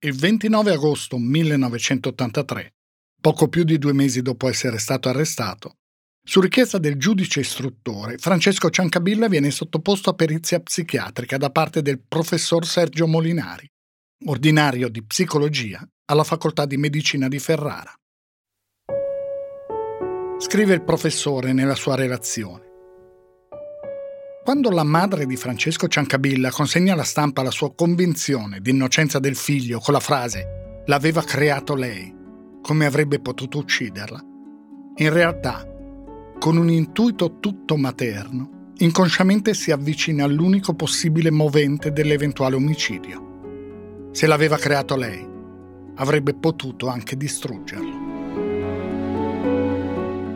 Il 29 agosto 1983, poco più di due mesi dopo essere stato arrestato, su richiesta del giudice istruttore, Francesco Ciancabilla viene sottoposto a perizia psichiatrica da parte del professor Sergio Molinari, ordinario di psicologia alla Facoltà di Medicina di Ferrara. Scrive il professore nella sua relazione. Quando la madre di Francesco Ciancabilla consegna alla stampa la sua convinzione di innocenza del figlio con la frase l'aveva creato lei, come avrebbe potuto ucciderla, in realtà, con un intuito tutto materno, inconsciamente si avvicina all'unico possibile movente dell'eventuale omicidio. Se l'aveva creato lei, avrebbe potuto anche distruggerlo.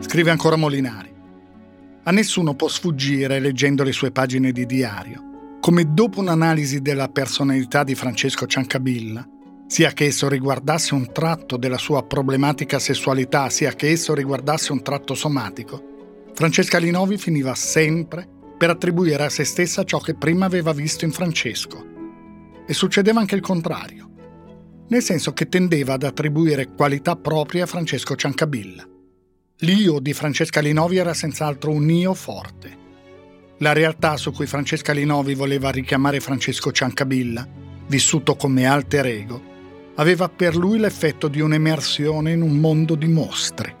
Scrive ancora Molinari. A nessuno può sfuggire, leggendo le sue pagine di diario, come dopo un'analisi della personalità di Francesco Ciancabilla, sia che esso riguardasse un tratto della sua problematica sessualità, sia che esso riguardasse un tratto somatico, Francesca Linovi finiva sempre per attribuire a se stessa ciò che prima aveva visto in Francesco. E succedeva anche il contrario, nel senso che tendeva ad attribuire qualità proprie a Francesco Ciancabilla. L'io di Francesca Linovi era senz'altro un io forte. La realtà su cui Francesca Linovi voleva richiamare Francesco Ciancabilla, vissuto come alter ego, aveva per lui l'effetto di un'emersione in un mondo di mostre.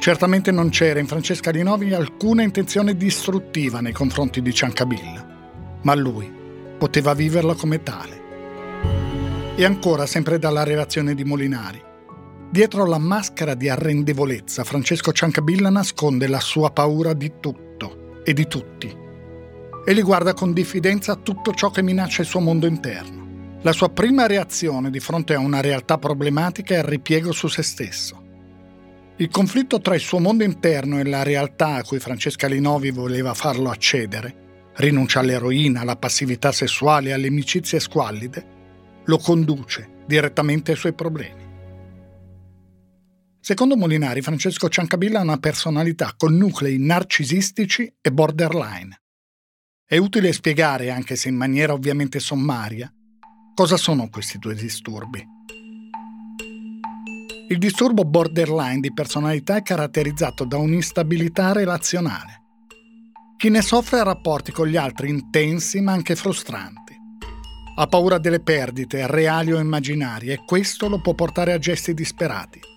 Certamente non c'era in Francesca Linovi alcuna intenzione distruttiva nei confronti di Ciancabilla, ma lui poteva viverla come tale. E ancora, sempre dalla relazione di Molinari, Dietro la maschera di arrendevolezza, Francesco Ciancabilla nasconde la sua paura di tutto e di tutti. Egli guarda con diffidenza tutto ciò che minaccia il suo mondo interno. La sua prima reazione di fronte a una realtà problematica è il ripiego su se stesso. Il conflitto tra il suo mondo interno e la realtà a cui Francesca Linovi voleva farlo accedere, rinuncia all'eroina, alla passività sessuale, alle amicizie squallide, lo conduce direttamente ai suoi problemi. Secondo Molinari, Francesco Ciancabilla ha una personalità con nuclei narcisistici e borderline. È utile spiegare, anche se in maniera ovviamente sommaria, cosa sono questi due disturbi. Il disturbo borderline di personalità è caratterizzato da un'instabilità relazionale. Chi ne soffre ha rapporti con gli altri intensi ma anche frustranti. Ha paura delle perdite, reali o immaginarie, e questo lo può portare a gesti disperati.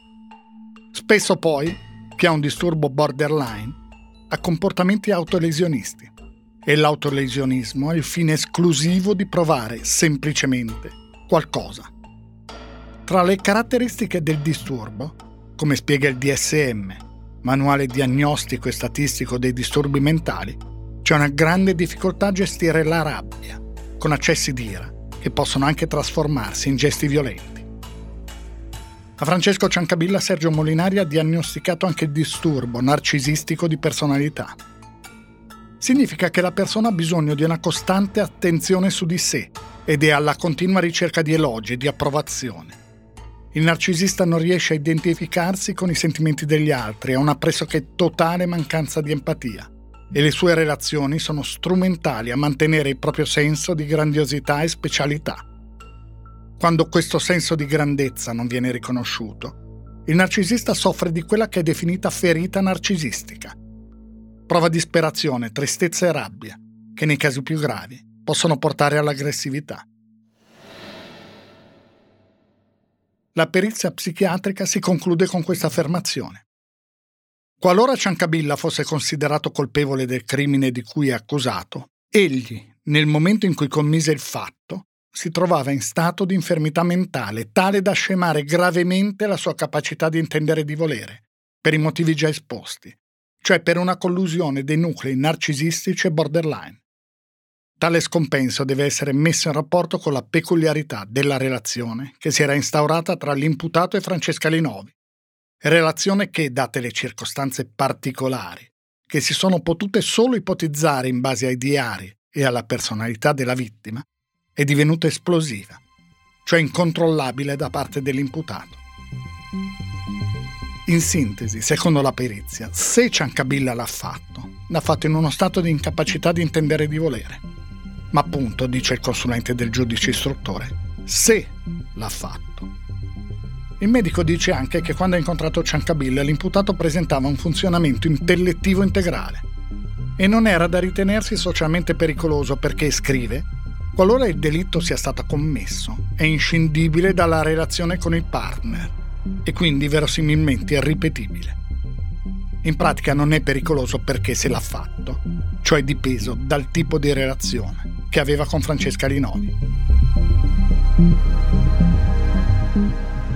Spesso poi, chi ha un disturbo borderline, ha comportamenti autolesionisti e l'autolesionismo ha il fine esclusivo di provare semplicemente qualcosa. Tra le caratteristiche del disturbo, come spiega il DSM, manuale diagnostico e statistico dei disturbi mentali, c'è una grande difficoltà a gestire la rabbia, con accessi di ira, che possono anche trasformarsi in gesti violenti. A Francesco Ciancabilla Sergio Molinari ha diagnosticato anche il disturbo narcisistico di personalità. Significa che la persona ha bisogno di una costante attenzione su di sé ed è alla continua ricerca di elogi e di approvazione. Il narcisista non riesce a identificarsi con i sentimenti degli altri, ha una pressoché totale mancanza di empatia e le sue relazioni sono strumentali a mantenere il proprio senso di grandiosità e specialità. Quando questo senso di grandezza non viene riconosciuto, il narcisista soffre di quella che è definita ferita narcisistica. Prova disperazione, tristezza e rabbia, che nei casi più gravi possono portare all'aggressività. La perizia psichiatrica si conclude con questa affermazione. Qualora Ciancabilla fosse considerato colpevole del crimine di cui è accusato, egli, nel momento in cui commise il fatto, si trovava in stato di infermità mentale, tale da scemare gravemente la sua capacità di intendere e di volere, per i motivi già esposti, cioè per una collusione dei nuclei narcisistici e borderline. Tale scompenso deve essere messo in rapporto con la peculiarità della relazione che si era instaurata tra l'imputato e Francesca Linovi, relazione che, date le circostanze particolari, che si sono potute solo ipotizzare in base ai diari e alla personalità della vittima, è divenuta esplosiva, cioè incontrollabile da parte dell'imputato. In sintesi, secondo la perizia, se Ciancabilla l'ha fatto, l'ha fatto in uno stato di incapacità di intendere e di volere. Ma appunto, dice il consulente del giudice istruttore, se l'ha fatto. Il medico dice anche che quando ha incontrato Ciancabilla l'imputato presentava un funzionamento intellettivo integrale e non era da ritenersi socialmente pericoloso perché, scrive, qualora il delitto sia stato commesso, è inscindibile dalla relazione con il partner e quindi verosimilmente irripetibile. In pratica non è pericoloso perché se l'ha fatto, cioè dipeso dal tipo di relazione che aveva con Francesca Linovi.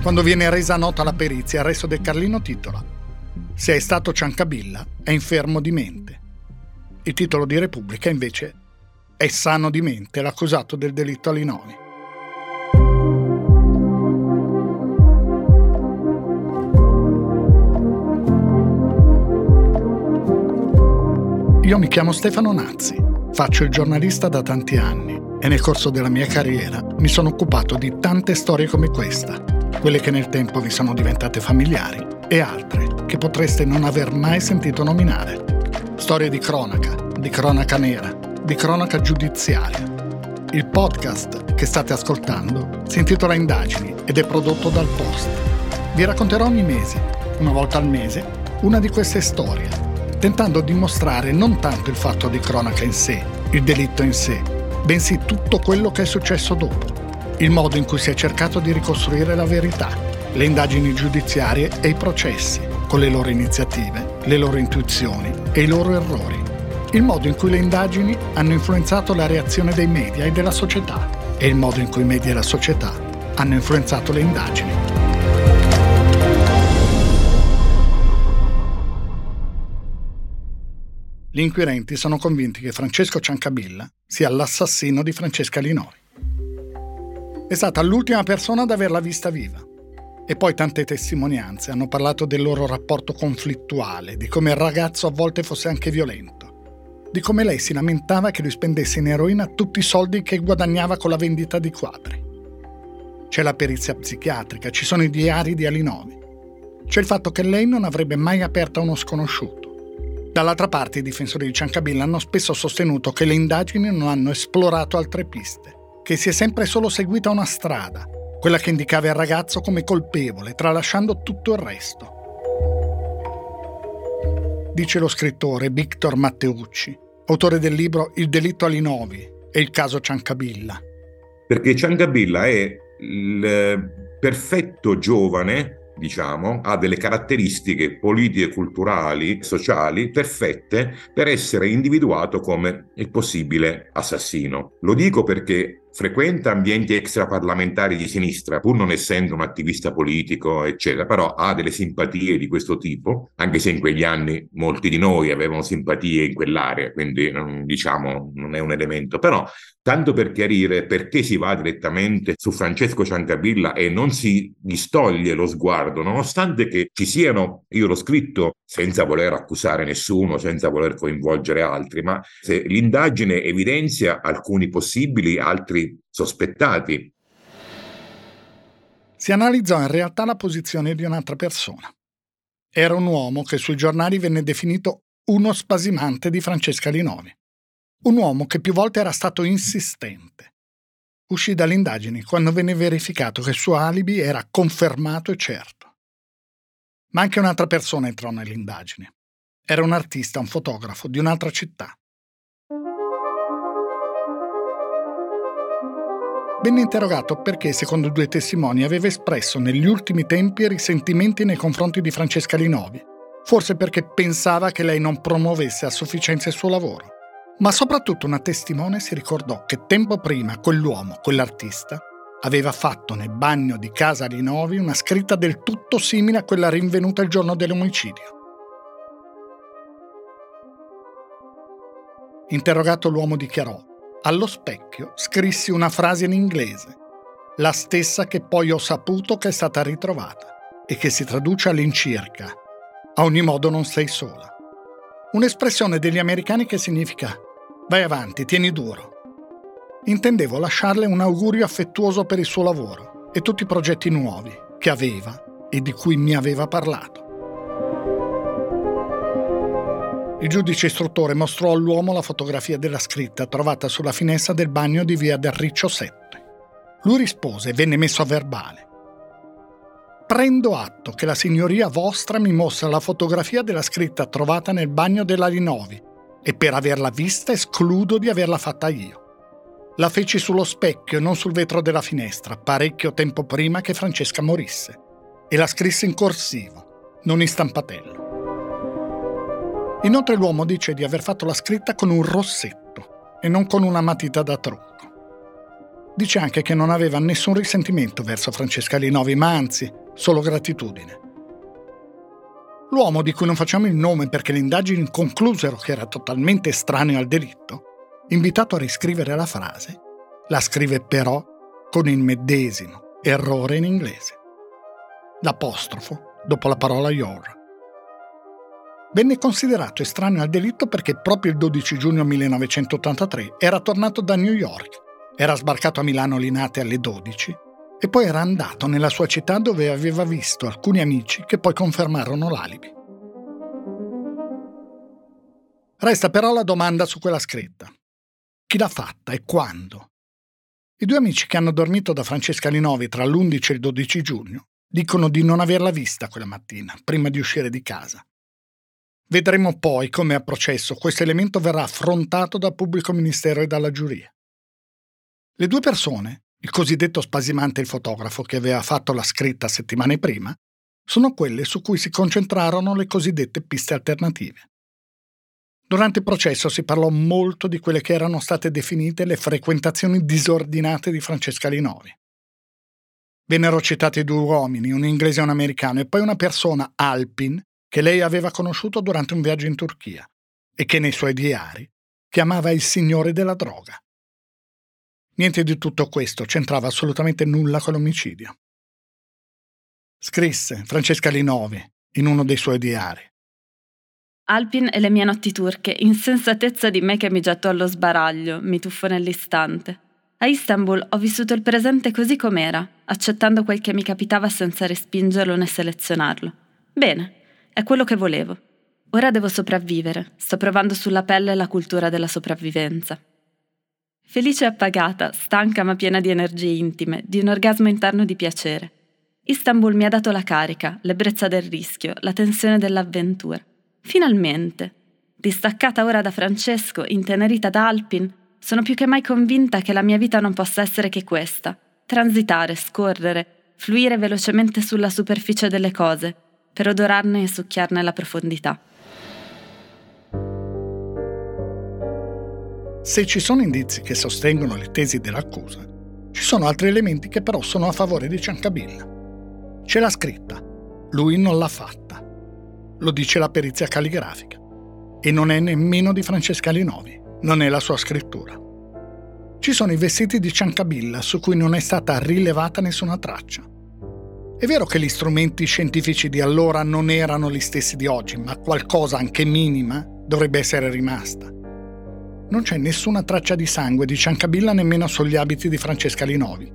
Quando viene resa nota la perizia, il resto del Carlino titola Se è stato Ciancabilla, è infermo di mente. Il titolo di Repubblica invece è sano di mente l'accusato del delitto a Linovi. Io mi chiamo Stefano Nazzi, faccio il giornalista da tanti anni e nel corso della mia carriera mi sono occupato di tante storie come questa quelle che nel tempo vi sono diventate familiari e altre che potreste non aver mai sentito nominare. Storie di cronaca, di cronaca nera, di cronaca giudiziaria. Il podcast che state ascoltando si intitola Indagini ed è prodotto dal Post. Vi racconterò ogni mese, una volta al mese, una di queste storie, tentando di mostrare non tanto il fatto di cronaca in sé, il delitto in sé, bensì tutto quello che è successo dopo il modo in cui si è cercato di ricostruire la verità, le indagini giudiziarie e i processi, con le loro iniziative, le loro intuizioni e i loro errori, il modo in cui le indagini hanno influenzato la reazione dei media e della società e il modo in cui i media e la società hanno influenzato le indagini. Gli inquirenti sono convinti che Francesco Ciancabilla sia l'assassino di Francesca Linovi. È stata l'ultima persona ad averla vista viva. E poi tante testimonianze hanno parlato del loro rapporto conflittuale, di come il ragazzo a volte fosse anche violento, di come lei si lamentava che lui spendesse in eroina tutti i soldi che guadagnava con la vendita di quadri. C'è la perizia psichiatrica, ci sono i diari di Alinovi. C'è il fatto che lei non avrebbe mai aperto a uno sconosciuto. Dall'altra parte i difensori di Ciancabilla hanno spesso sostenuto che le indagini non hanno esplorato altre piste che si è sempre solo seguita una strada, quella che indicava il ragazzo come colpevole, tralasciando tutto il resto. Dice lo scrittore Victor Matteucci, autore del libro Il delitto a Linovi e il caso Ciancabilla. Perché Ciancabilla è il perfetto giovane diciamo, ha delle caratteristiche politiche, culturali, sociali perfette per essere individuato come il possibile assassino. Lo dico perché frequenta ambienti extraparlamentari di sinistra, pur non essendo un attivista politico, eccetera, però ha delle simpatie di questo tipo, anche se in quegli anni molti di noi avevano simpatie in quell'area, quindi diciamo non è un elemento, però tanto per chiarire perché si va direttamente su Francesco Ciancabilla e non si distoglie lo sguardo, nonostante che ci siano, io l'ho scritto senza voler accusare nessuno, senza voler coinvolgere altri, ma se l'indagine evidenzia alcuni possibili, altri sospettati. Si analizzò in realtà la posizione di un'altra persona. Era un uomo che sui giornali venne definito uno spasimante di Francesca Linovi. Un uomo che più volte era stato insistente. Uscì dalle indagini quando venne verificato che il suo alibi era confermato e certo. Ma anche un'altra persona entrò nell'indagine. Era un artista, un fotografo di un'altra città. Venne interrogato perché, secondo due testimoni, aveva espresso negli ultimi tempi risentimenti nei confronti di Francesca Linovi, forse perché pensava che lei non promuovesse a sufficienza il suo lavoro. Ma soprattutto una testimone si ricordò che tempo prima quell'uomo, quell'artista, aveva fatto nel bagno di casa Linovi una scritta del tutto simile a quella rinvenuta il giorno dell'omicidio. Interrogato l'uomo dichiarò allo specchio scrissi una frase in inglese, la stessa che poi ho saputo che è stata ritrovata e che si traduce all'incirca a ogni modo non sei sola. Un'espressione degli americani che significa vai avanti, tieni duro. Intendevo lasciarle un augurio affettuoso per il suo lavoro e tutti i progetti nuovi che aveva e di cui mi aveva parlato. Il giudice istruttore mostrò all'uomo la fotografia della scritta trovata sulla finestra del bagno di via del Riccio 7. Lui rispose e venne messo a verbale. Prendo atto che la signoria vostra mi mostra la fotografia della scritta trovata nel bagno della Linovi e per averla vista escludo di averla fatta io. La feci sullo specchio e non sul vetro della finestra, parecchio tempo prima che Francesca morisse, e la scrisse in corsivo, non in stampatello. Inoltre l'uomo dice di aver fatto la scritta con un rossetto e non con una matita da trucco. Dice anche che non aveva nessun risentimento verso Francesca Linovi, ma anzi solo gratitudine. L'uomo di cui non facciamo il nome perché le indagini conclusero che era totalmente estraneo al delitto, invitato a riscrivere la frase, la scrive però con il medesimo errore in inglese. L'apostrofo dopo la parola your. Venne considerato estraneo al delitto perché proprio il 12 giugno 1983 era tornato da New York era sbarcato a Milano Linate alle 12 e poi era andato nella sua città dove aveva visto alcuni amici che poi confermarono l'alibi. Resta però la domanda su quella scritta. Chi l'ha fatta e quando? I due amici che hanno dormito da Francesca Linovi tra l'11 e il 12 giugno dicono di non averla vista quella mattina, prima di uscire di casa. Vedremo poi come a processo questo elemento verrà affrontato dal pubblico ministero e dalla giuria. Le due persone, il cosiddetto spasimante e il fotografo che aveva fatto la scritta settimane prima, sono quelle su cui si concentrarono le cosiddette piste alternative. Durante il processo si parlò molto di quelle che erano state definite le frequentazioni disordinate di Francesca Linovi. Vennero citati due uomini, un inglese e un americano, e poi una persona, Alpin, che lei aveva conosciuto durante un viaggio in Turchia e che nei suoi diari chiamava il signore della droga. Niente di tutto questo c'entrava assolutamente nulla con l'omicidio. Scrisse Francesca Linovi in uno dei suoi diari. Alpin e le mie notti turche, insensatezza di me che mi getto allo sbaraglio, mi tuffo nell'istante. A Istanbul ho vissuto il presente così com'era, accettando quel che mi capitava senza respingerlo né selezionarlo. Bene, è quello che volevo. Ora devo sopravvivere, sto provando sulla pelle la cultura della sopravvivenza. Felice e appagata, stanca ma piena di energie intime, di un orgasmo interno di piacere. Istanbul mi ha dato la carica, l'ebbrezza del rischio, la tensione dell'avventura. Finalmente! Distaccata ora da Francesco, intenerita da Alpin, sono più che mai convinta che la mia vita non possa essere che questa. Transitare, scorrere, fluire velocemente sulla superficie delle cose, per odorarne e succhiarne la profondità. Se ci sono indizi che sostengono le tesi dell'accusa, ci sono altri elementi che però sono a favore di Ciancabilla. Ce l'ha scritta, lui non l'ha fatta. Lo dice la perizia calligrafica. E non è nemmeno di Francesca Linovi, non è la sua scrittura. Ci sono i vestiti di Ciancabilla su cui non è stata rilevata nessuna traccia. È vero che gli strumenti scientifici di allora non erano gli stessi di oggi, ma qualcosa anche minima dovrebbe essere rimasta non c'è nessuna traccia di sangue di Ciancabilla nemmeno sugli abiti di Francesca Linovi.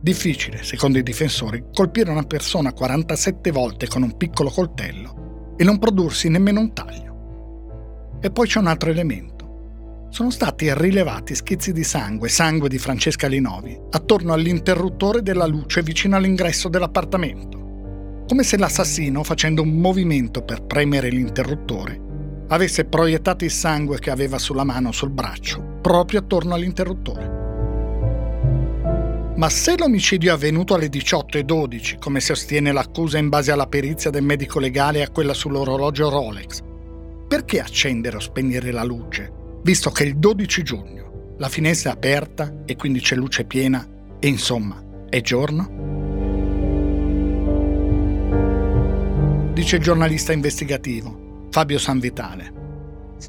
Difficile, secondo i difensori, colpire una persona 47 volte con un piccolo coltello e non prodursi nemmeno un taglio. E poi c'è un altro elemento. Sono stati rilevati schizzi di sangue, sangue di Francesca Linovi, attorno all'interruttore della luce vicino all'ingresso dell'appartamento. Come se l'assassino, facendo un movimento per premere l'interruttore, avesse proiettato il sangue che aveva sulla mano o sul braccio proprio attorno all'interruttore. Ma se l'omicidio è avvenuto alle 18.12, come sostiene l'accusa in base alla perizia del medico legale e a quella sull'orologio Rolex, perché accendere o spegnere la luce, visto che il 12 giugno la finestra è aperta e quindi c'è luce piena e insomma è giorno? Dice il giornalista investigativo. Fabio Sanvitale.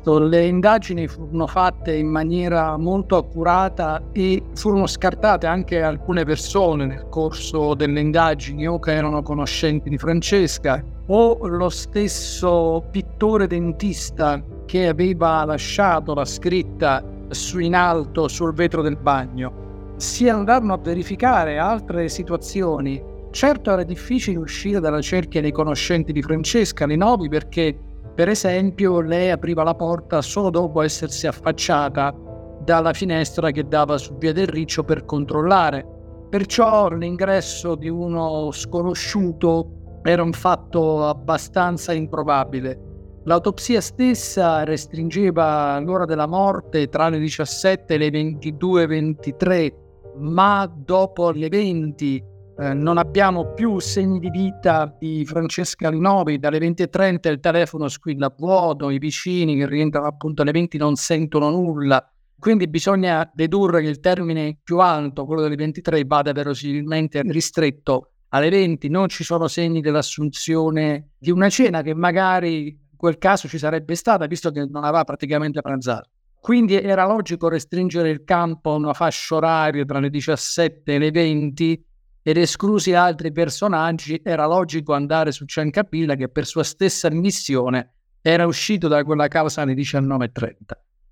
Le indagini furono fatte in maniera molto accurata e furono scartate anche alcune persone nel corso delle indagini o che erano conoscenti di Francesca o lo stesso pittore dentista che aveva lasciato la scritta su in alto sul vetro del bagno. Si andarono a verificare altre situazioni. Certo era difficile uscire dalla cerchia dei conoscenti di Francesca Linovi perché per esempio, lei apriva la porta solo dopo essersi affacciata dalla finestra che dava su via del Riccio per controllare. Perciò l'ingresso di uno sconosciuto era un fatto abbastanza improbabile. L'autopsia stessa restringeva l'ora della morte tra le 17 e le 22.23, ma dopo le 20 eh, non abbiamo più segni di vita di Francesca Linovi, dalle 20.30 il telefono squilla a vuoto, i vicini che rientrano appunto alle 20 non sentono nulla, quindi bisogna dedurre che il termine più alto, quello delle 23, vada verosimilmente ristretto. Alle 20, non ci sono segni dell'assunzione di una cena che magari quel caso ci sarebbe stata, visto che non aveva praticamente pranzato. Quindi era logico restringere il campo a una fascia oraria tra le 17 e le 20 ed esclusi altri personaggi, era logico andare su Ciancapilla che per sua stessa ammissione era uscito da quella causa alle 19.30.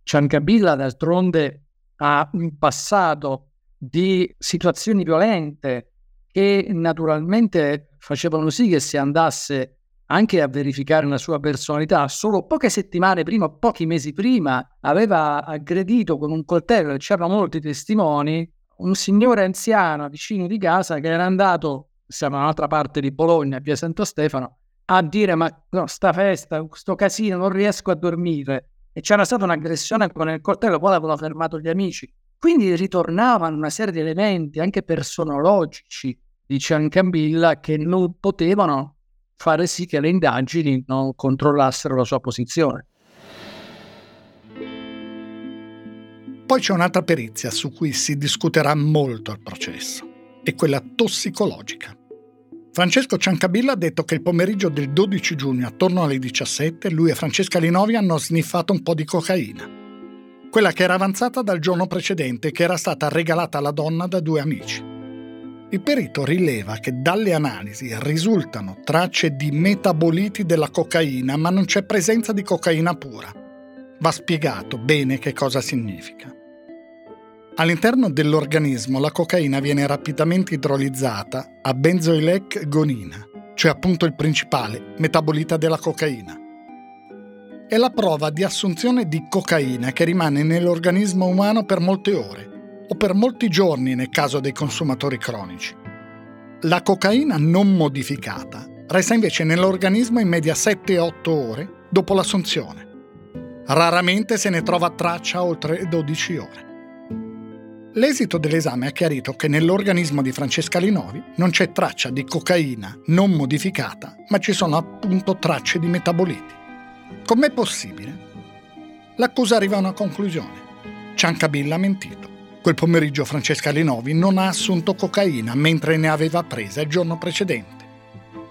Ciancapilla d'altronde ha un passato di situazioni violente che naturalmente facevano sì che si andasse anche a verificare la sua personalità. Solo poche settimane prima, pochi mesi prima, aveva aggredito con un coltello, c'erano molti testimoni, un signore anziano vicino di casa che era andato, siamo da un'altra parte di Bologna, via Santo Stefano, a dire ma no, sta festa, questo casino, non riesco a dormire. E c'era stata un'aggressione con il coltello, poi avevano fermato gli amici. Quindi ritornavano una serie di elementi, anche personologici, di Ciancambilla, che non potevano fare sì che le indagini non controllassero la sua posizione. Poi c'è un'altra perizia su cui si discuterà molto al processo, è quella tossicologica. Francesco Ciancabilla ha detto che il pomeriggio del 12 giugno, attorno alle 17, lui e Francesca Linovi hanno sniffato un po' di cocaina. Quella che era avanzata dal giorno precedente e che era stata regalata alla donna da due amici. Il perito rileva che dalle analisi risultano tracce di metaboliti della cocaina, ma non c'è presenza di cocaina pura. Va spiegato bene che cosa significa. All'interno dell'organismo la cocaina viene rapidamente idrolizzata a benzoilec-gonina, cioè appunto il principale metabolita della cocaina. È la prova di assunzione di cocaina che rimane nell'organismo umano per molte ore o per molti giorni nel caso dei consumatori cronici. La cocaina non modificata resta invece nell'organismo in media 7-8 ore dopo l'assunzione. Raramente se ne trova traccia oltre 12 ore. L'esito dell'esame ha chiarito che nell'organismo di Francesca Linovi non c'è traccia di cocaina non modificata, ma ci sono appunto tracce di metaboliti. Com'è possibile? L'accusa arriva a una conclusione. Ciancabilla ha mentito. Quel pomeriggio Francesca Linovi non ha assunto cocaina mentre ne aveva presa il giorno precedente.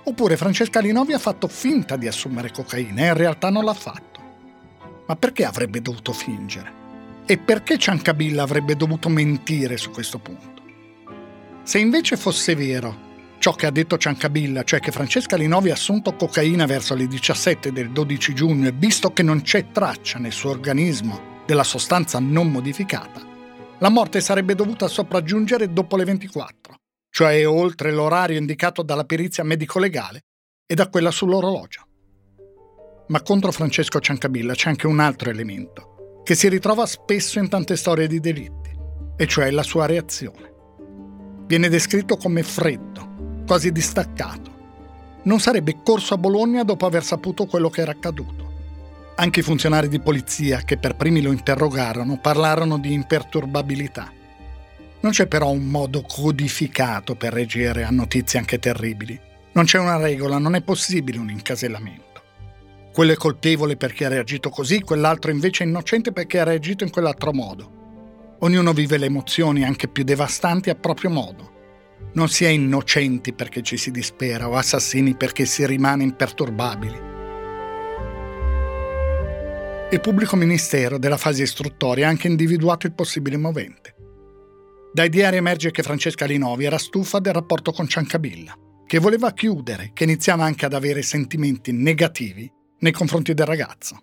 Oppure Francesca Linovi ha fatto finta di assumere cocaina e in realtà non l'ha fatto. Ma perché avrebbe dovuto fingere? E perché Ciancabilla avrebbe dovuto mentire su questo punto? Se invece fosse vero ciò che ha detto Ciancabilla, cioè che Francesca Linovi ha assunto cocaina verso le 17 del 12 giugno e visto che non c'è traccia nel suo organismo della sostanza non modificata, la morte sarebbe dovuta sopraggiungere dopo le 24, cioè oltre l'orario indicato dalla perizia medico-legale e da quella sull'orologio. Ma contro Francesco Ciancabilla c'è anche un altro elemento che si ritrova spesso in tante storie di delitti, e cioè la sua reazione. Viene descritto come freddo, quasi distaccato. Non sarebbe corso a Bologna dopo aver saputo quello che era accaduto. Anche i funzionari di polizia che per primi lo interrogarono parlarono di imperturbabilità. Non c'è però un modo codificato per reagire a notizie anche terribili. Non c'è una regola, non è possibile un incasellamento. Quello è colpevole perché ha reagito così, quell'altro invece è innocente perché ha reagito in quell'altro modo. Ognuno vive le emozioni anche più devastanti a proprio modo. Non si è innocenti perché ci si dispera o assassini perché si rimane imperturbabili. Il pubblico ministero della fase istruttoria ha anche individuato il possibile movente. Dai diari emerge che Francesca Linovi era stufa del rapporto con Ciancabilla, che voleva chiudere, che iniziava anche ad avere sentimenti negativi nei confronti del ragazzo.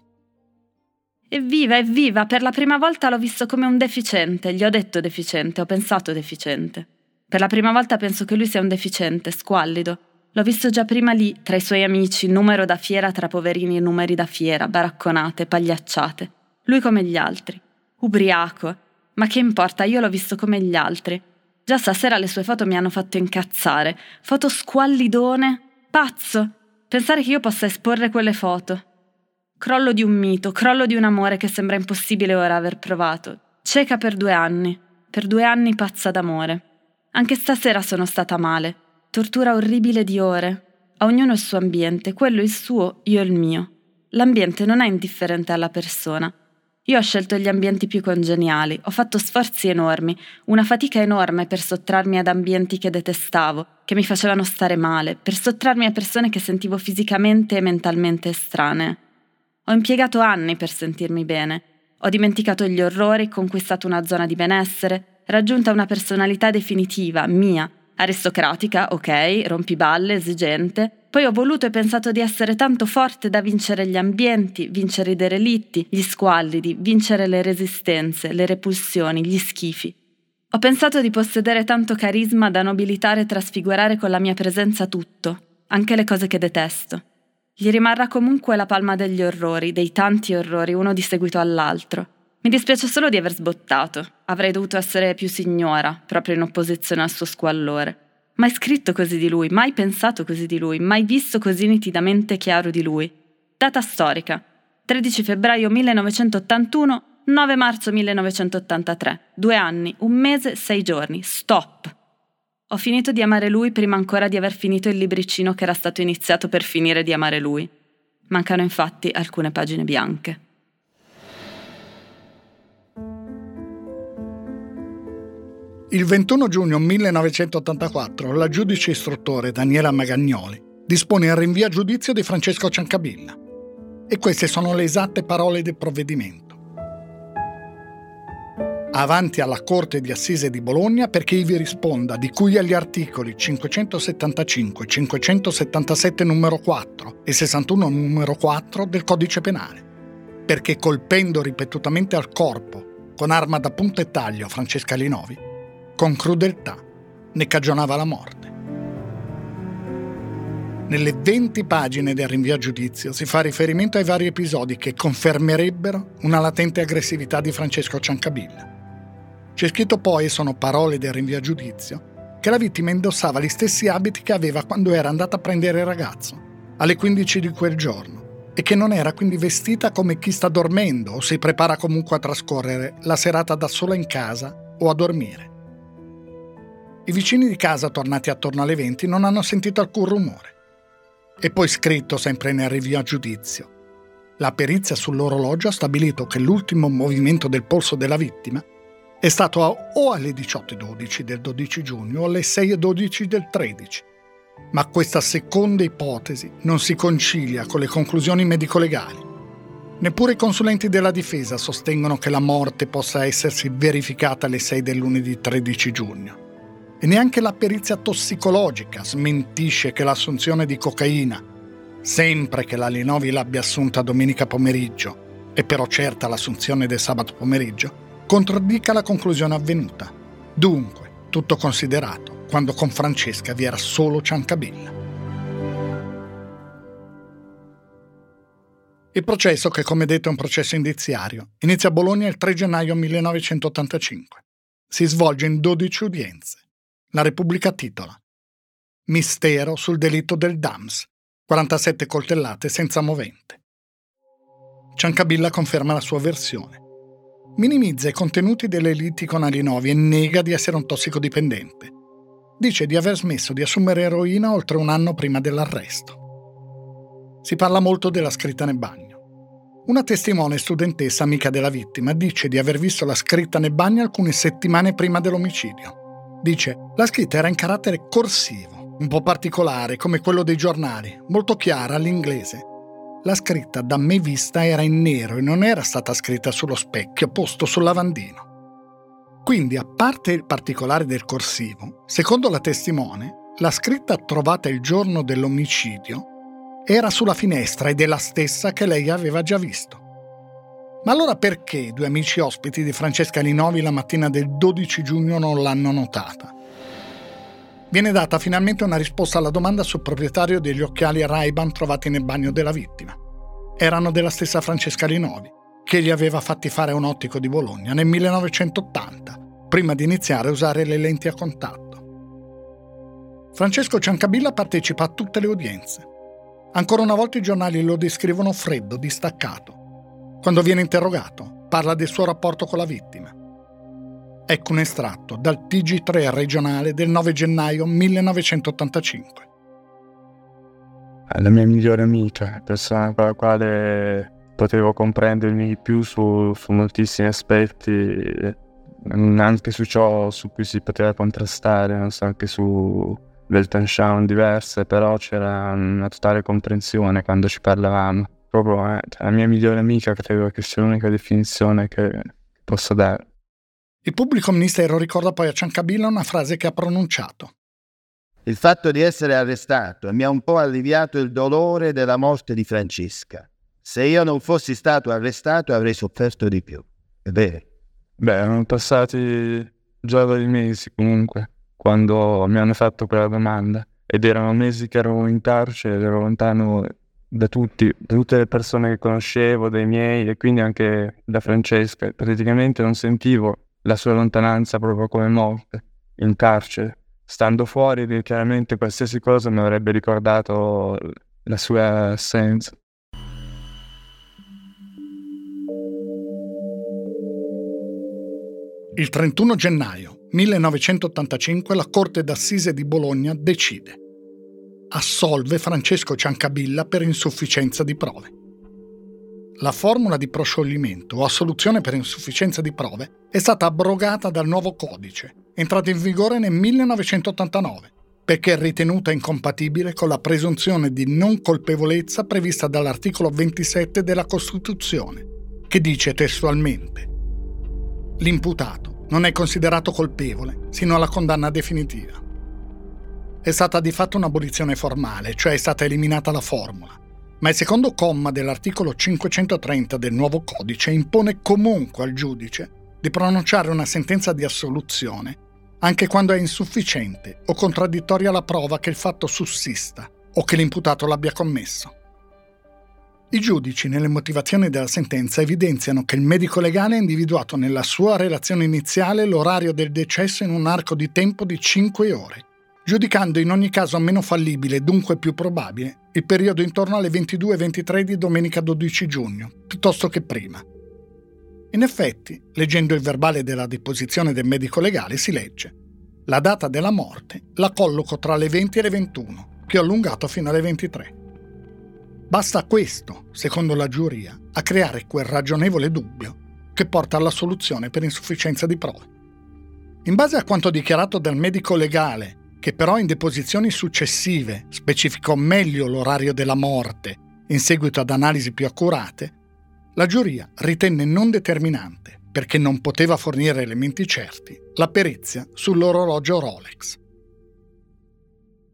Evviva, evviva, per la prima volta l'ho visto come un deficiente, gli ho detto deficiente, ho pensato deficiente. Per la prima volta penso che lui sia un deficiente, squallido. L'ho visto già prima lì, tra i suoi amici, numero da fiera tra poverini e numeri da fiera, baracconate, pagliacciate. Lui come gli altri. Ubriaco. Ma che importa, io l'ho visto come gli altri. Già stasera le sue foto mi hanno fatto incazzare. Foto squallidone. Pazzo! Pensare che io possa esporre quelle foto. Crollo di un mito, crollo di un amore che sembra impossibile ora aver provato. Cieca per due anni. Per due anni pazza d'amore. Anche stasera sono stata male. Tortura orribile di ore. A ognuno il suo ambiente, quello il suo, io il mio. L'ambiente non è indifferente alla persona. Io ho scelto gli ambienti più congeniali, ho fatto sforzi enormi, una fatica enorme per sottrarmi ad ambienti che detestavo, che mi facevano stare male, per sottrarmi a persone che sentivo fisicamente e mentalmente estranee. Ho impiegato anni per sentirmi bene. Ho dimenticato gli orrori, conquistato una zona di benessere, raggiunta una personalità definitiva, mia, aristocratica, ok, rompiballe, esigente, poi ho voluto e pensato di essere tanto forte da vincere gli ambienti, vincere i derelitti, gli squallidi, vincere le resistenze, le repulsioni, gli schifi. Ho pensato di possedere tanto carisma da nobilitare e trasfigurare con la mia presenza tutto, anche le cose che detesto. Gli rimarrà comunque la palma degli orrori, dei tanti orrori, uno di seguito all'altro. Mi dispiace solo di aver sbottato. Avrei dovuto essere più signora, proprio in opposizione al suo squallore. Mai scritto così di lui, mai pensato così di lui, mai visto così nitidamente chiaro di lui. Data storica. 13 febbraio 1981, 9 marzo 1983. Due anni, un mese, sei giorni. Stop. Ho finito di amare lui prima ancora di aver finito il libricino che era stato iniziato per finire di amare lui. Mancano infatti alcune pagine bianche. Il 21 giugno 1984 la giudice istruttore Daniela Magagnoli dispone il rinvio a giudizio di Francesco Ciancabilla. E queste sono le esatte parole del provvedimento. Avanti alla Corte di Assise di Bologna perché ivi risponda di cui agli articoli 575, 577 numero 4 e 61 numero 4 del Codice Penale. Perché colpendo ripetutamente al corpo con arma da punta e taglio Francesca Linovi, con crudeltà ne cagionava la morte. Nelle 20 pagine del rinvio a giudizio si fa riferimento ai vari episodi che confermerebbero una latente aggressività di Francesco Ciancabilla. C'è scritto poi, e sono parole del rinvio a giudizio, che la vittima indossava gli stessi abiti che aveva quando era andata a prendere il ragazzo, alle 15 di quel giorno, e che non era quindi vestita come chi sta dormendo o si prepara comunque a trascorrere la serata da sola in casa o a dormire. I vicini di casa, tornati attorno alle 20, non hanno sentito alcun rumore. E poi scritto sempre nel review a giudizio. La perizia sull'orologio ha stabilito che l'ultimo movimento del polso della vittima è stato o alle 18.12 del 12 giugno o alle 6.12 del 13. Ma questa seconda ipotesi non si concilia con le conclusioni medico-legali. Neppure i consulenti della difesa sostengono che la morte possa essersi verificata alle 6 del lunedì 13 giugno. E neanche la perizia tossicologica smentisce che l'assunzione di cocaina, sempre che la Linovi l'abbia assunta domenica pomeriggio, e però certa l'assunzione del sabato pomeriggio, contraddica la conclusione avvenuta. Dunque, tutto considerato, quando con Francesca vi era solo Ciancabilla. Il processo, che come detto è un processo indiziario, inizia a Bologna il 3 gennaio 1985. Si svolge in 12 udienze. La Repubblica titola Mistero sul delitto del DAMS, 47 coltellate senza movente. Ciancabilla conferma la sua versione. Minimizza i contenuti delle liti con Alinovi e nega di essere un tossicodipendente. Dice di aver smesso di assumere eroina oltre un anno prima dell'arresto. Si parla molto della scritta nel bagno. Una testimone studentessa amica della vittima dice di aver visto la scritta nel bagno alcune settimane prima dell'omicidio. Dice, la scritta era in carattere corsivo, un po' particolare, come quello dei giornali, molto chiara all'inglese. La scritta da me vista era in nero e non era stata scritta sullo specchio posto sul lavandino. Quindi, a parte il particolare del corsivo, secondo la testimone, la scritta trovata il giorno dell'omicidio era sulla finestra ed è la stessa che lei aveva già visto. Ma allora perché due amici ospiti di Francesca Linovi la mattina del 12 giugno non l'hanno notata? Viene data finalmente una risposta alla domanda sul proprietario degli occhiali Ray-Ban trovati nel bagno della vittima. Erano della stessa Francesca Linovi, che gli aveva fatti fare un ottico di Bologna nel 1980 prima di iniziare a usare le lenti a contatto. Francesco Ciancabilla partecipa a tutte le udienze. Ancora una volta i giornali lo descrivono freddo, distaccato. Quando viene interrogato, parla del suo rapporto con la vittima. Ecco un estratto dal TG3 regionale del 9 gennaio 1985. La mia migliore amica, persona con la quale potevo comprendermi di più su, su moltissimi aspetti, anche su ciò su cui si poteva contrastare, non so, anche su Weltanschauung diverse, però c'era una totale comprensione quando ci parlavamo. Proprio eh, la mia migliore amica credo che sia l'unica definizione che posso dare. Il pubblico ministero ricorda poi a Ciancabilla una frase che ha pronunciato. Il fatto di essere arrestato mi ha un po' alleviato il dolore della morte di Francesca. Se io non fossi stato arrestato avrei sofferto di più. È vero. Beh, erano passati già vari mesi comunque, quando mi hanno fatto quella domanda. Ed erano mesi che ero in carcere, ero lontano da tutti, da tutte le persone che conoscevo, dai miei e quindi anche da Francesca. Praticamente non sentivo la sua lontananza proprio come morte, in carcere. Stando fuori, chiaramente qualsiasi cosa mi avrebbe ricordato la sua assenza. Il 31 gennaio 1985 la Corte d'Assise di Bologna decide. Assolve Francesco Ciancabilla per insufficienza di prove la formula di proscioglimento o assoluzione per insufficienza di prove è stata abrogata dal nuovo codice, entrato in vigore nel 1989, perché ritenuta incompatibile con la presunzione di non colpevolezza prevista dall'articolo 27 della Costituzione, che dice testualmente L'imputato non è considerato colpevole sino alla condanna definitiva. È stata di fatto un'abolizione formale, cioè è stata eliminata la formula ma il secondo comma dell'articolo 530 del nuovo codice impone comunque al giudice di pronunciare una sentenza di assoluzione anche quando è insufficiente o contraddittoria la prova che il fatto sussista o che l'imputato l'abbia commesso. I giudici nelle motivazioni della sentenza evidenziano che il medico legale ha individuato nella sua relazione iniziale l'orario del decesso in un arco di tempo di 5 ore giudicando in ogni caso meno fallibile e dunque più probabile il periodo intorno alle 22-23 di domenica 12 giugno, piuttosto che prima. In effetti, leggendo il verbale della deposizione del medico legale, si legge la data della morte la colloco tra le 20 e le 21, che ho allungato fino alle 23. Basta questo, secondo la giuria, a creare quel ragionevole dubbio che porta alla soluzione per insufficienza di prove. In base a quanto dichiarato dal medico legale che però in deposizioni successive specificò meglio l'orario della morte in seguito ad analisi più accurate, la giuria ritenne non determinante, perché non poteva fornire elementi certi, la perizia sull'orologio Rolex.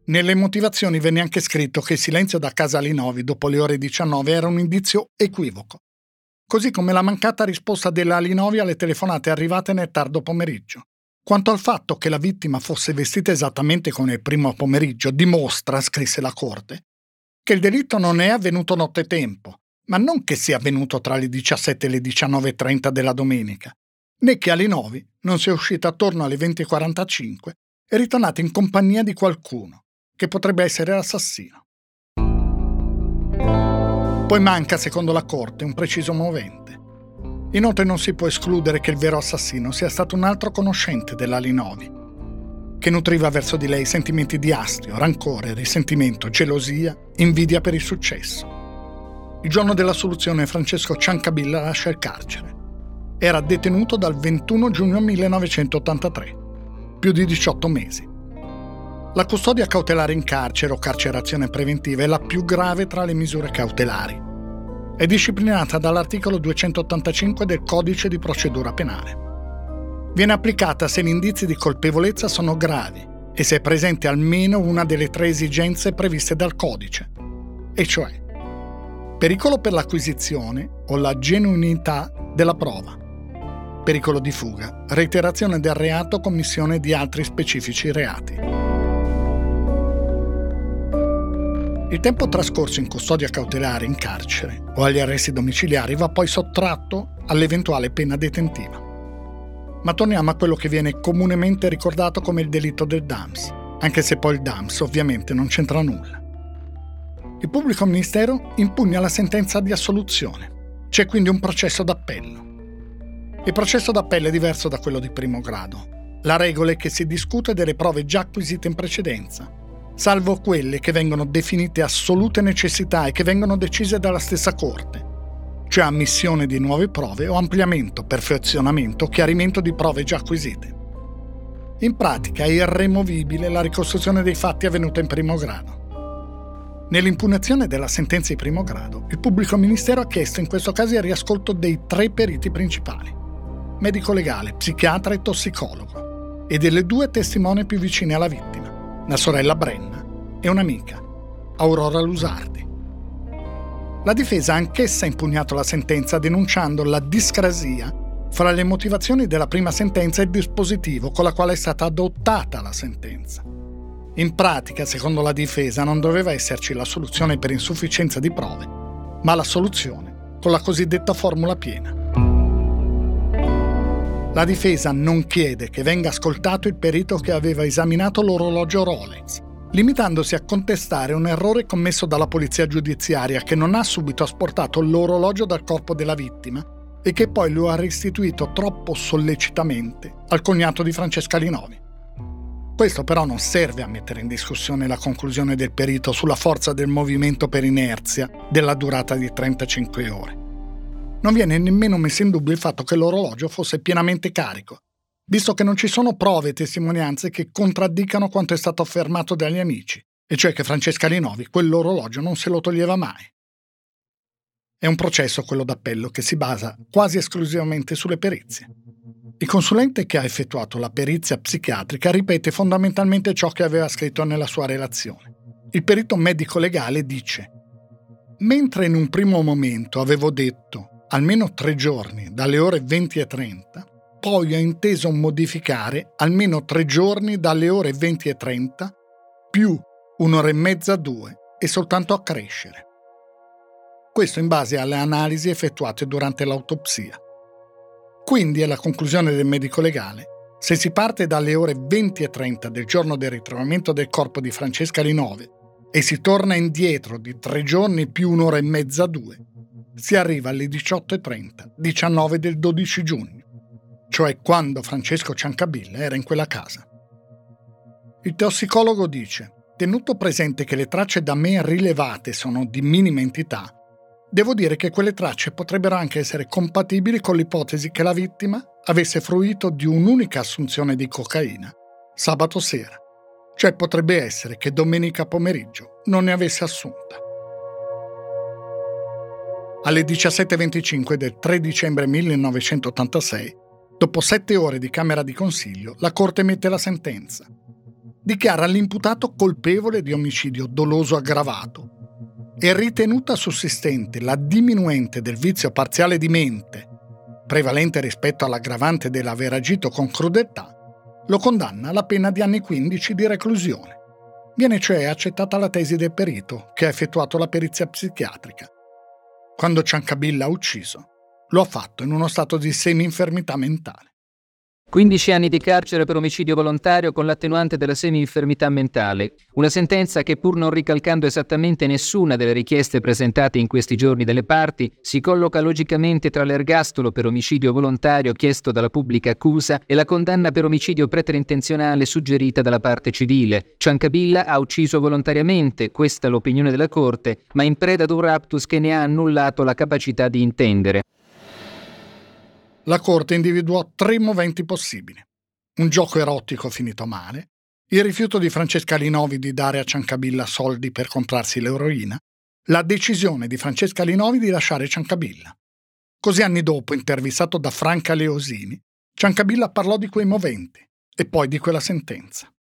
Nelle motivazioni venne anche scritto che il silenzio da casa Linovi dopo le ore 19 era un indizio equivoco, così come la mancata risposta della Linovi alle telefonate arrivate nel tardo pomeriggio. Quanto al fatto che la vittima fosse vestita esattamente come il primo pomeriggio, dimostra, scrisse la Corte, che il delitto non è avvenuto nottetempo, ma non che sia avvenuto tra le 17 e le 19.30 della domenica, né che alle 9 non sia uscita attorno alle 20.45 e ritornata in compagnia di qualcuno, che potrebbe essere l'assassino. Poi manca, secondo la Corte, un preciso movente. Inoltre non si può escludere che il vero assassino sia stato un altro conoscente della Linovi, che nutriva verso di lei sentimenti di astio, rancore, risentimento, gelosia, invidia per il successo. Il giorno della soluzione Francesco Ciancabilla lascia il carcere. Era detenuto dal 21 giugno 1983, più di 18 mesi. La custodia cautelare in carcere o carcerazione preventiva è la più grave tra le misure cautelari è disciplinata dall'articolo 285 del Codice di procedura penale. Viene applicata se gli indizi di colpevolezza sono gravi e se è presente almeno una delle tre esigenze previste dal codice, e cioè pericolo per l'acquisizione o la genuinità della prova, pericolo di fuga, reiterazione del reato o commissione di altri specifici reati. Il tempo trascorso in custodia cautelare in carcere o agli arresti domiciliari va poi sottratto all'eventuale pena detentiva. Ma torniamo a quello che viene comunemente ricordato come il delitto del DAMS, anche se poi il DAMS ovviamente non c'entra nulla. Il pubblico ministero impugna la sentenza di assoluzione. C'è quindi un processo d'appello. Il processo d'appello è diverso da quello di primo grado. La regola è che si discute delle prove già acquisite in precedenza, salvo quelle che vengono definite assolute necessità e che vengono decise dalla stessa Corte, cioè ammissione di nuove prove o ampliamento, perfezionamento o chiarimento di prove già acquisite. In pratica è irremovibile la ricostruzione dei fatti avvenuta in primo grado. Nell'impugnazione della sentenza di primo grado, il pubblico ministero ha chiesto in questo caso il riascolto dei tre periti principali, medico legale, psichiatra e tossicologo, e delle due testimoni più vicine alla vittima, la sorella Brenna e un'amica, Aurora Lusardi. La difesa ha anch'essa impugnato la sentenza denunciando la discrasia fra le motivazioni della prima sentenza e il dispositivo con la quale è stata adottata la sentenza. In pratica, secondo la difesa, non doveva esserci la soluzione per insufficienza di prove, ma la soluzione con la cosiddetta formula piena. La difesa non chiede che venga ascoltato il perito che aveva esaminato l'orologio Rolex, limitandosi a contestare un errore commesso dalla polizia giudiziaria che non ha subito asportato l'orologio dal corpo della vittima e che poi lo ha restituito troppo sollecitamente al cognato di Francesca Linovi. Questo però non serve a mettere in discussione la conclusione del perito sulla forza del movimento per inerzia della durata di 35 ore. Non viene nemmeno messo in dubbio il fatto che l'orologio fosse pienamente carico visto che non ci sono prove e testimonianze che contraddicano quanto è stato affermato dagli amici, e cioè che Francesca Linovi quell'orologio non se lo toglieva mai. È un processo quello d'appello che si basa quasi esclusivamente sulle perizie. Il consulente che ha effettuato la perizia psichiatrica ripete fondamentalmente ciò che aveva scritto nella sua relazione. Il perito medico legale dice Mentre in un primo momento avevo detto almeno tre giorni dalle ore 20 e 30, poi ha inteso modificare almeno tre giorni dalle ore 20 e 30 più un'ora e mezza due e soltanto a crescere. Questo in base alle analisi effettuate durante l'autopsia. Quindi è la conclusione del medico legale. Se si parte dalle ore 20 e 30 del giorno del ritrovamento del corpo di Francesca Rinove e si torna indietro di tre giorni più un'ora e mezza due, si arriva alle 18.30, 19 del 12 giugno cioè quando Francesco Ciancabilla era in quella casa. Il tossicologo dice, tenuto presente che le tracce da me rilevate sono di minima entità, devo dire che quelle tracce potrebbero anche essere compatibili con l'ipotesi che la vittima avesse fruito di un'unica assunzione di cocaina sabato sera, cioè potrebbe essere che domenica pomeriggio non ne avesse assunta. Alle 17.25 del 3 dicembre 1986 Dopo sette ore di Camera di Consiglio, la Corte emette la sentenza. Dichiara l'imputato colpevole di omicidio doloso aggravato e ritenuta sussistente la diminuente del vizio parziale di mente, prevalente rispetto all'aggravante dell'aver agito con crudeltà, lo condanna alla pena di anni 15 di reclusione. Viene cioè accettata la tesi del perito che ha effettuato la perizia psichiatrica. Quando Ciancabilla ha ucciso, lo ha fatto in uno stato di semi-infermità mentale. 15 anni di carcere per omicidio volontario con l'attenuante della semi-infermità mentale. Una sentenza che, pur non ricalcando esattamente nessuna delle richieste presentate in questi giorni dalle parti, si colloca logicamente tra l'ergastolo per omicidio volontario chiesto dalla pubblica accusa e la condanna per omicidio preterintenzionale suggerita dalla parte civile. Ciancabilla ha ucciso volontariamente, questa è l'opinione della Corte, ma in preda ad un raptus che ne ha annullato la capacità di intendere la Corte individuò tre moventi possibili. Un gioco erotico finito male, il rifiuto di Francesca Linovi di dare a Ciancabilla soldi per comprarsi l'eroina, la decisione di Francesca Linovi di lasciare Ciancabilla. Così anni dopo, intervistato da Franca Leosini, Ciancabilla parlò di quei moventi e poi di quella sentenza.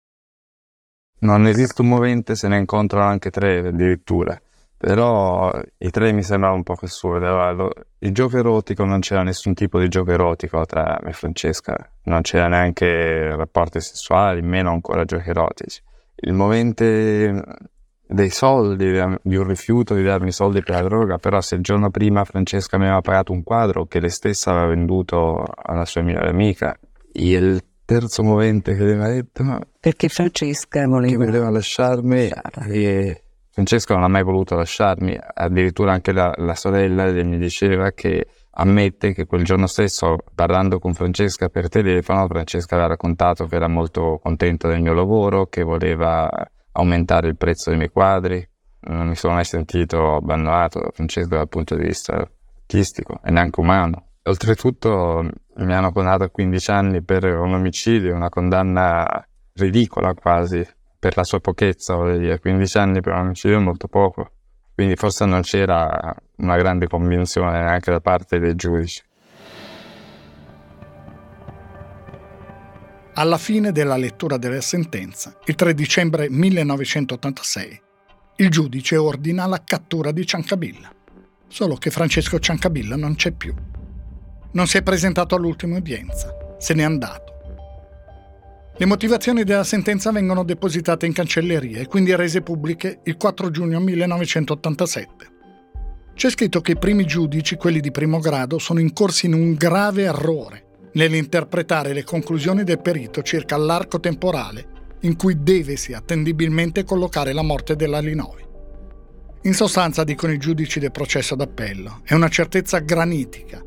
Non esiste un movente, se ne incontrano anche tre addirittura. Però i tre mi sembrava un po' assurdo. Il gioco erotico non c'era nessun tipo di gioco erotico tra me e Francesca, non c'era neanche rapporti sessuali, meno ancora giochi erotici. Il momento dei soldi, di un rifiuto di darmi soldi per la droga, però se il giorno prima Francesca mi aveva pagato un quadro che lei stessa aveva venduto alla sua migliore amica, il terzo movente che aveva detto no, perché Francesca voleva, voleva lasciarmi e Francesca non ha mai voluto lasciarmi addirittura anche la, la sorella mi diceva che ammette che quel giorno stesso parlando con Francesca per telefono Francesca aveva raccontato che era molto contenta del mio lavoro che voleva aumentare il prezzo dei miei quadri. Non mi sono mai sentito abbandonato da Francesca dal punto di vista artistico e neanche umano. Oltretutto mi hanno condannato a 15 anni per un omicidio una condanna ridicola quasi per la sua pochezza, dire, 15 anni per un omicidio è molto poco, quindi forse non c'era una grande convinzione neanche da parte dei giudici. Alla fine della lettura della sentenza, il 3 dicembre 1986, il giudice ordina la cattura di Ciancabilla, solo che Francesco Ciancabilla non c'è più. Non si è presentato all'ultima udienza, se n'è andato le motivazioni della sentenza vengono depositate in cancelleria e quindi rese pubbliche il 4 giugno 1987. C'è scritto che i primi giudici, quelli di primo grado, sono incorsi in un grave errore nell'interpretare le conclusioni del perito circa l'arco temporale in cui devesi attendibilmente collocare la morte della Linovi. In sostanza, dicono i giudici del processo d'appello, è una certezza granitica,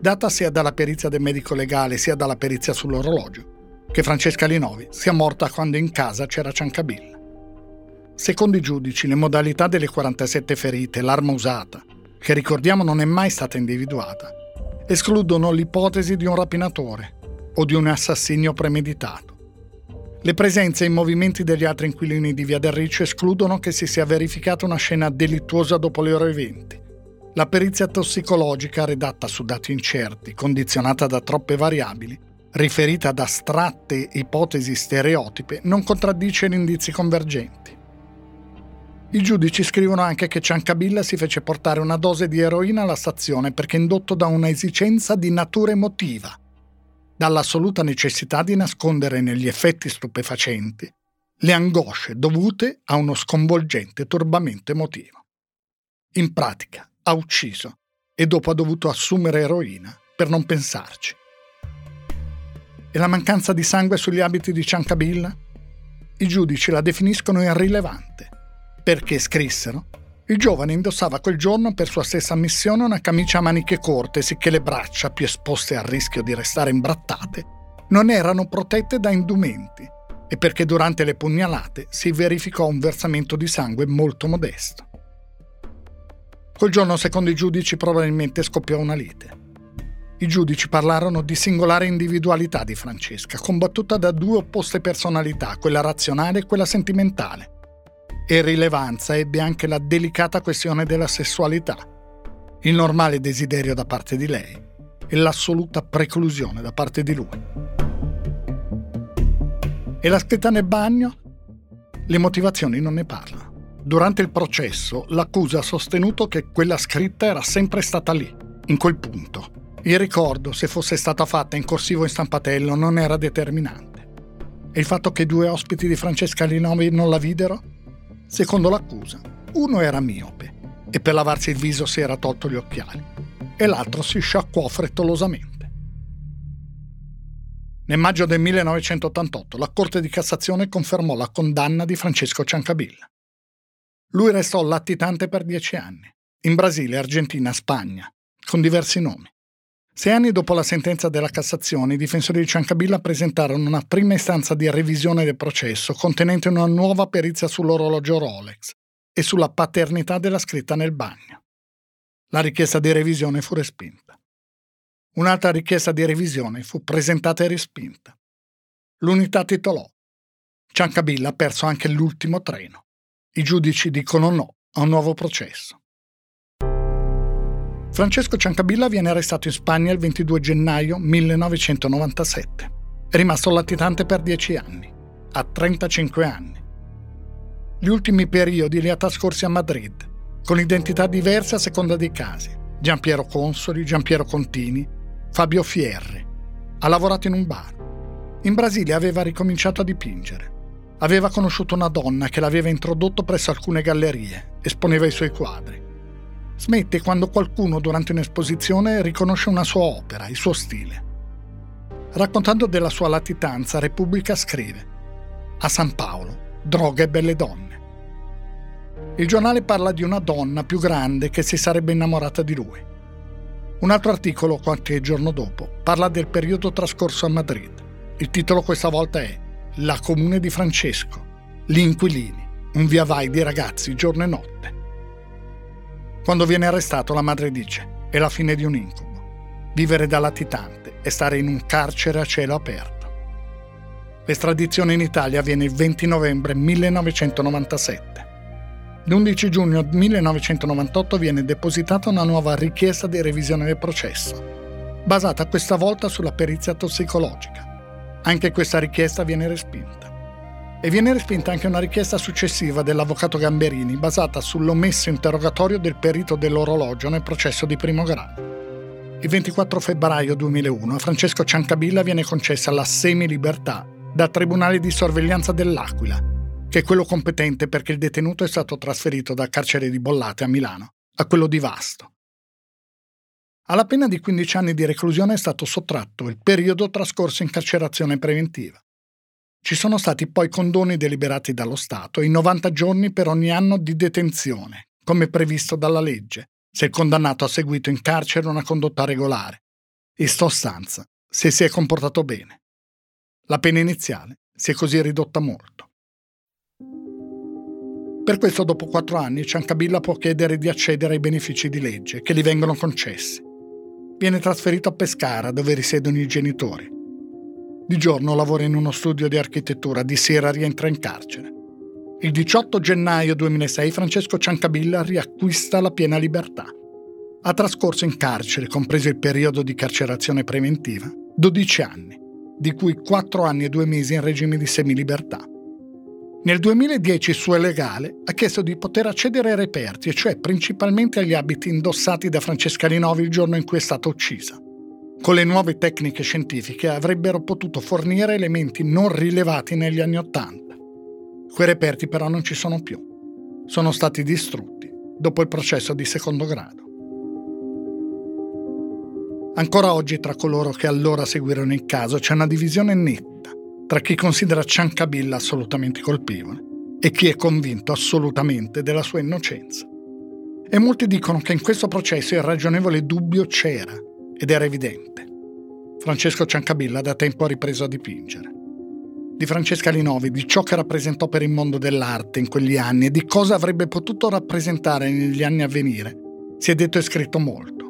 data sia dalla perizia del medico legale sia dalla perizia sull'orologio che Francesca Linovi sia morta quando in casa c'era Ciancabilla. Secondo i giudici, le modalità delle 47 ferite, l'arma usata, che ricordiamo non è mai stata individuata, escludono l'ipotesi di un rapinatore o di un assassinio premeditato. Le presenze e i movimenti degli altri inquilini di Via del Riccio escludono che si sia verificata una scena delittuosa dopo i loro eventi. La perizia tossicologica, redatta su dati incerti, condizionata da troppe variabili, riferita ad astratte ipotesi stereotipe, non contraddice gli indizi convergenti. I giudici scrivono anche che Ciancabilla si fece portare una dose di eroina alla stazione perché indotto da una esigenza di natura emotiva, dall'assoluta necessità di nascondere negli effetti stupefacenti le angosce dovute a uno sconvolgente turbamento emotivo. In pratica ha ucciso e dopo ha dovuto assumere eroina per non pensarci e la mancanza di sangue sugli abiti di Ciancabilla? I giudici la definiscono irrilevante, perché scrissero il giovane indossava quel giorno per sua stessa missione una camicia a maniche corte, sicché le braccia, più esposte al rischio di restare imbrattate, non erano protette da indumenti e perché durante le pugnalate si verificò un versamento di sangue molto modesto. Quel giorno, secondo i giudici, probabilmente scoppiò una lite. I giudici parlarono di singolare individualità di Francesca, combattuta da due opposte personalità, quella razionale e quella sentimentale. E rilevanza ebbe anche la delicata questione della sessualità, il normale desiderio da parte di lei e l'assoluta preclusione da parte di lui. E la scritta nel bagno? Le motivazioni non ne parlano. Durante il processo l'accusa ha sostenuto che quella scritta era sempre stata lì, in quel punto, il ricordo, se fosse stata fatta in corsivo in stampatello, non era determinante. E il fatto che due ospiti di Francesca Linovi non la videro? Secondo l'accusa, uno era miope e per lavarsi il viso si era tolto gli occhiali e l'altro si sciacquò frettolosamente. Nel maggio del 1988 la Corte di Cassazione confermò la condanna di Francesco Ciancabilla. Lui restò latitante per dieci anni, in Brasile, Argentina, Spagna, con diversi nomi. Sei anni dopo la sentenza della Cassazione, i difensori di Ciancabilla presentarono una prima istanza di revisione del processo contenente una nuova perizia sull'orologio Rolex e sulla paternità della scritta nel bagno. La richiesta di revisione fu respinta. Un'altra richiesta di revisione fu presentata e respinta. L'unità titolò. Ciancabilla ha perso anche l'ultimo treno. I giudici dicono no a un nuovo processo. Francesco Ciancabilla viene arrestato in Spagna il 22 gennaio 1997. È rimasto latitante per 10 anni, a 35 anni. Gli ultimi periodi li ha trascorsi a Madrid, con identità diverse a seconda dei casi. Giampiero Consoli, Giampiero Contini, Fabio Fierre. Ha lavorato in un bar. In Brasile aveva ricominciato a dipingere. Aveva conosciuto una donna che l'aveva introdotto presso alcune gallerie, esponeva i suoi quadri. Smette quando qualcuno durante un'esposizione riconosce una sua opera, il suo stile. Raccontando della sua latitanza, Repubblica scrive A San Paolo, droga e belle donne. Il giornale parla di una donna più grande che si sarebbe innamorata di lui. Un altro articolo, qualche giorno dopo, parla del periodo trascorso a Madrid. Il titolo questa volta è La comune di Francesco, gli inquilini, un via vai di ragazzi giorno e notte. Quando viene arrestato la madre dice è la fine di un incubo, vivere da latitante e stare in un carcere a cielo aperto. L'estradizione in Italia avviene il 20 novembre 1997. L'11 giugno 1998 viene depositata una nuova richiesta di revisione del processo, basata questa volta sulla perizia tossicologica. Anche questa richiesta viene respinta. E viene respinta anche una richiesta successiva dell'avvocato Gamberini, basata sull'omesso interrogatorio del perito dell'orologio nel processo di primo grado. Il 24 febbraio 2001 a Francesco Ciancabilla viene concessa la semilibertà dal Tribunale di sorveglianza dell'Aquila che è quello competente perché il detenuto è stato trasferito dal carcere di Bollate a Milano a quello di Vasto. Alla pena di 15 anni di reclusione è stato sottratto il periodo trascorso in carcerazione preventiva. Ci sono stati poi condoni deliberati dallo Stato e i 90 giorni per ogni anno di detenzione, come previsto dalla legge, se il condannato ha seguito in carcere una condotta regolare. In sostanza, se si è comportato bene. La pena iniziale si è così ridotta molto. Per questo dopo quattro anni Ciancabilla può chiedere di accedere ai benefici di legge che gli vengono concessi. Viene trasferito a Pescara dove risiedono i genitori. Di giorno lavora in uno studio di architettura, di sera rientra in carcere. Il 18 gennaio 2006 Francesco Ciancabilla riacquista la piena libertà. Ha trascorso in carcere, compreso il periodo di carcerazione preventiva, 12 anni, di cui 4 anni e 2 mesi in regime di semilibertà. Nel 2010 il suo legale ha chiesto di poter accedere ai reperti, e cioè principalmente agli abiti indossati da Francesca Rinovi il giorno in cui è stata uccisa. Con le nuove tecniche scientifiche avrebbero potuto fornire elementi non rilevati negli anni Ottanta. Quei reperti però non ci sono più. Sono stati distrutti dopo il processo di secondo grado. Ancora oggi tra coloro che allora seguirono il caso c'è una divisione netta tra chi considera Ciancabilla assolutamente colpevole e chi è convinto assolutamente della sua innocenza. E molti dicono che in questo processo il ragionevole dubbio c'era ed era evidente. Francesco Ciancabilla da tempo ha ripreso a dipingere. Di Francesca Linovi, di ciò che rappresentò per il mondo dell'arte in quegli anni e di cosa avrebbe potuto rappresentare negli anni a venire, si è detto e scritto molto.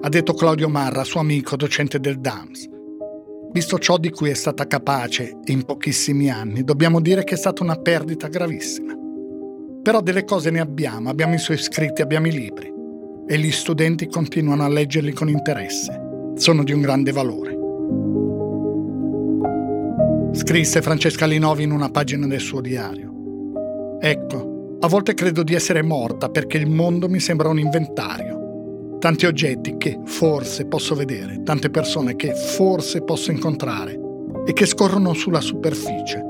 Ha detto Claudio Marra, suo amico, docente del DAMS, Visto ciò di cui è stata capace in pochissimi anni, dobbiamo dire che è stata una perdita gravissima. Però delle cose ne abbiamo, abbiamo i suoi scritti, abbiamo i libri e gli studenti continuano a leggerli con interesse. Sono di un grande valore. Scrisse Francesca Linovi in una pagina del suo diario. Ecco, a volte credo di essere morta perché il mondo mi sembra un inventario tanti oggetti che forse posso vedere, tante persone che forse posso incontrare e che scorrono sulla superficie,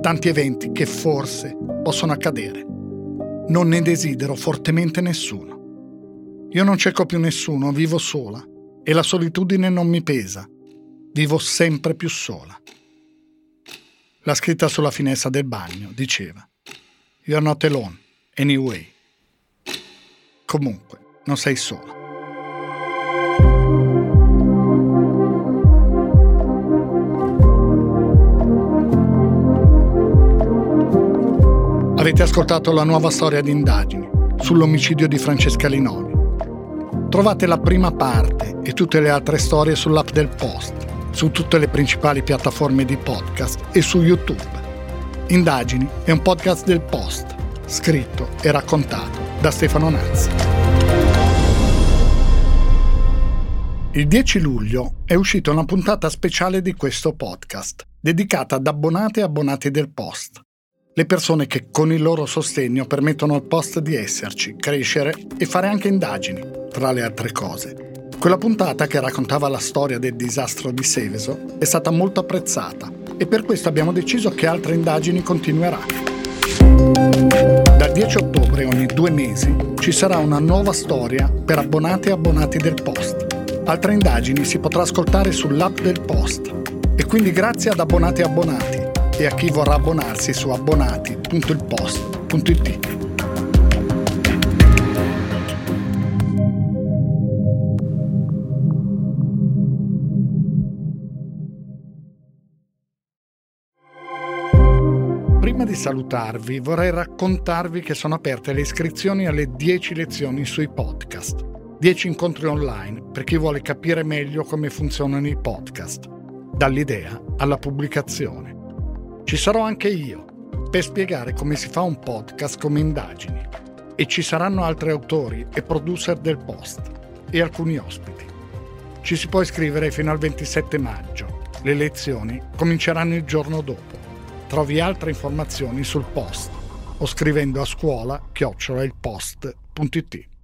tanti eventi che forse possono accadere. Non ne desidero fortemente nessuno. Io non cerco più nessuno, vivo sola e la solitudine non mi pesa. Vivo sempre più sola. La scritta sulla finestra del bagno diceva You're not alone, anyway. Comunque, non sei sola. Avete ascoltato la nuova storia di indagini sull'omicidio di Francesca Linovi. Trovate la prima parte e tutte le altre storie sull'app del Post, su tutte le principali piattaforme di podcast e su YouTube. Indagini è un podcast del Post, scritto e raccontato da Stefano Nazzi. Il 10 luglio è uscita una puntata speciale di questo podcast, dedicata ad abbonate e abbonati del Post le persone che con il loro sostegno permettono al post di esserci, crescere e fare anche indagini, tra le altre cose. Quella puntata che raccontava la storia del disastro di Seveso è stata molto apprezzata e per questo abbiamo deciso che altre indagini continueranno. Dal 10 ottobre ogni due mesi ci sarà una nuova storia per abbonati e abbonati del post. Altre indagini si potrà ascoltare sull'app del Post e quindi grazie ad abbonati e abbonati e a chi vorrà abbonarsi su abbonati.ilpost.it. Prima di salutarvi vorrei raccontarvi che sono aperte le iscrizioni alle 10 lezioni sui podcast, 10 incontri online per chi vuole capire meglio come funzionano i podcast, dall'idea alla pubblicazione. Ci sarò anche io per spiegare come si fa un podcast come indagini e ci saranno altri autori e producer del post e alcuni ospiti. Ci si può iscrivere fino al 27 maggio. Le lezioni cominceranno il giorno dopo. Trovi altre informazioni sul post o scrivendo a scuola chiocciola il post.it.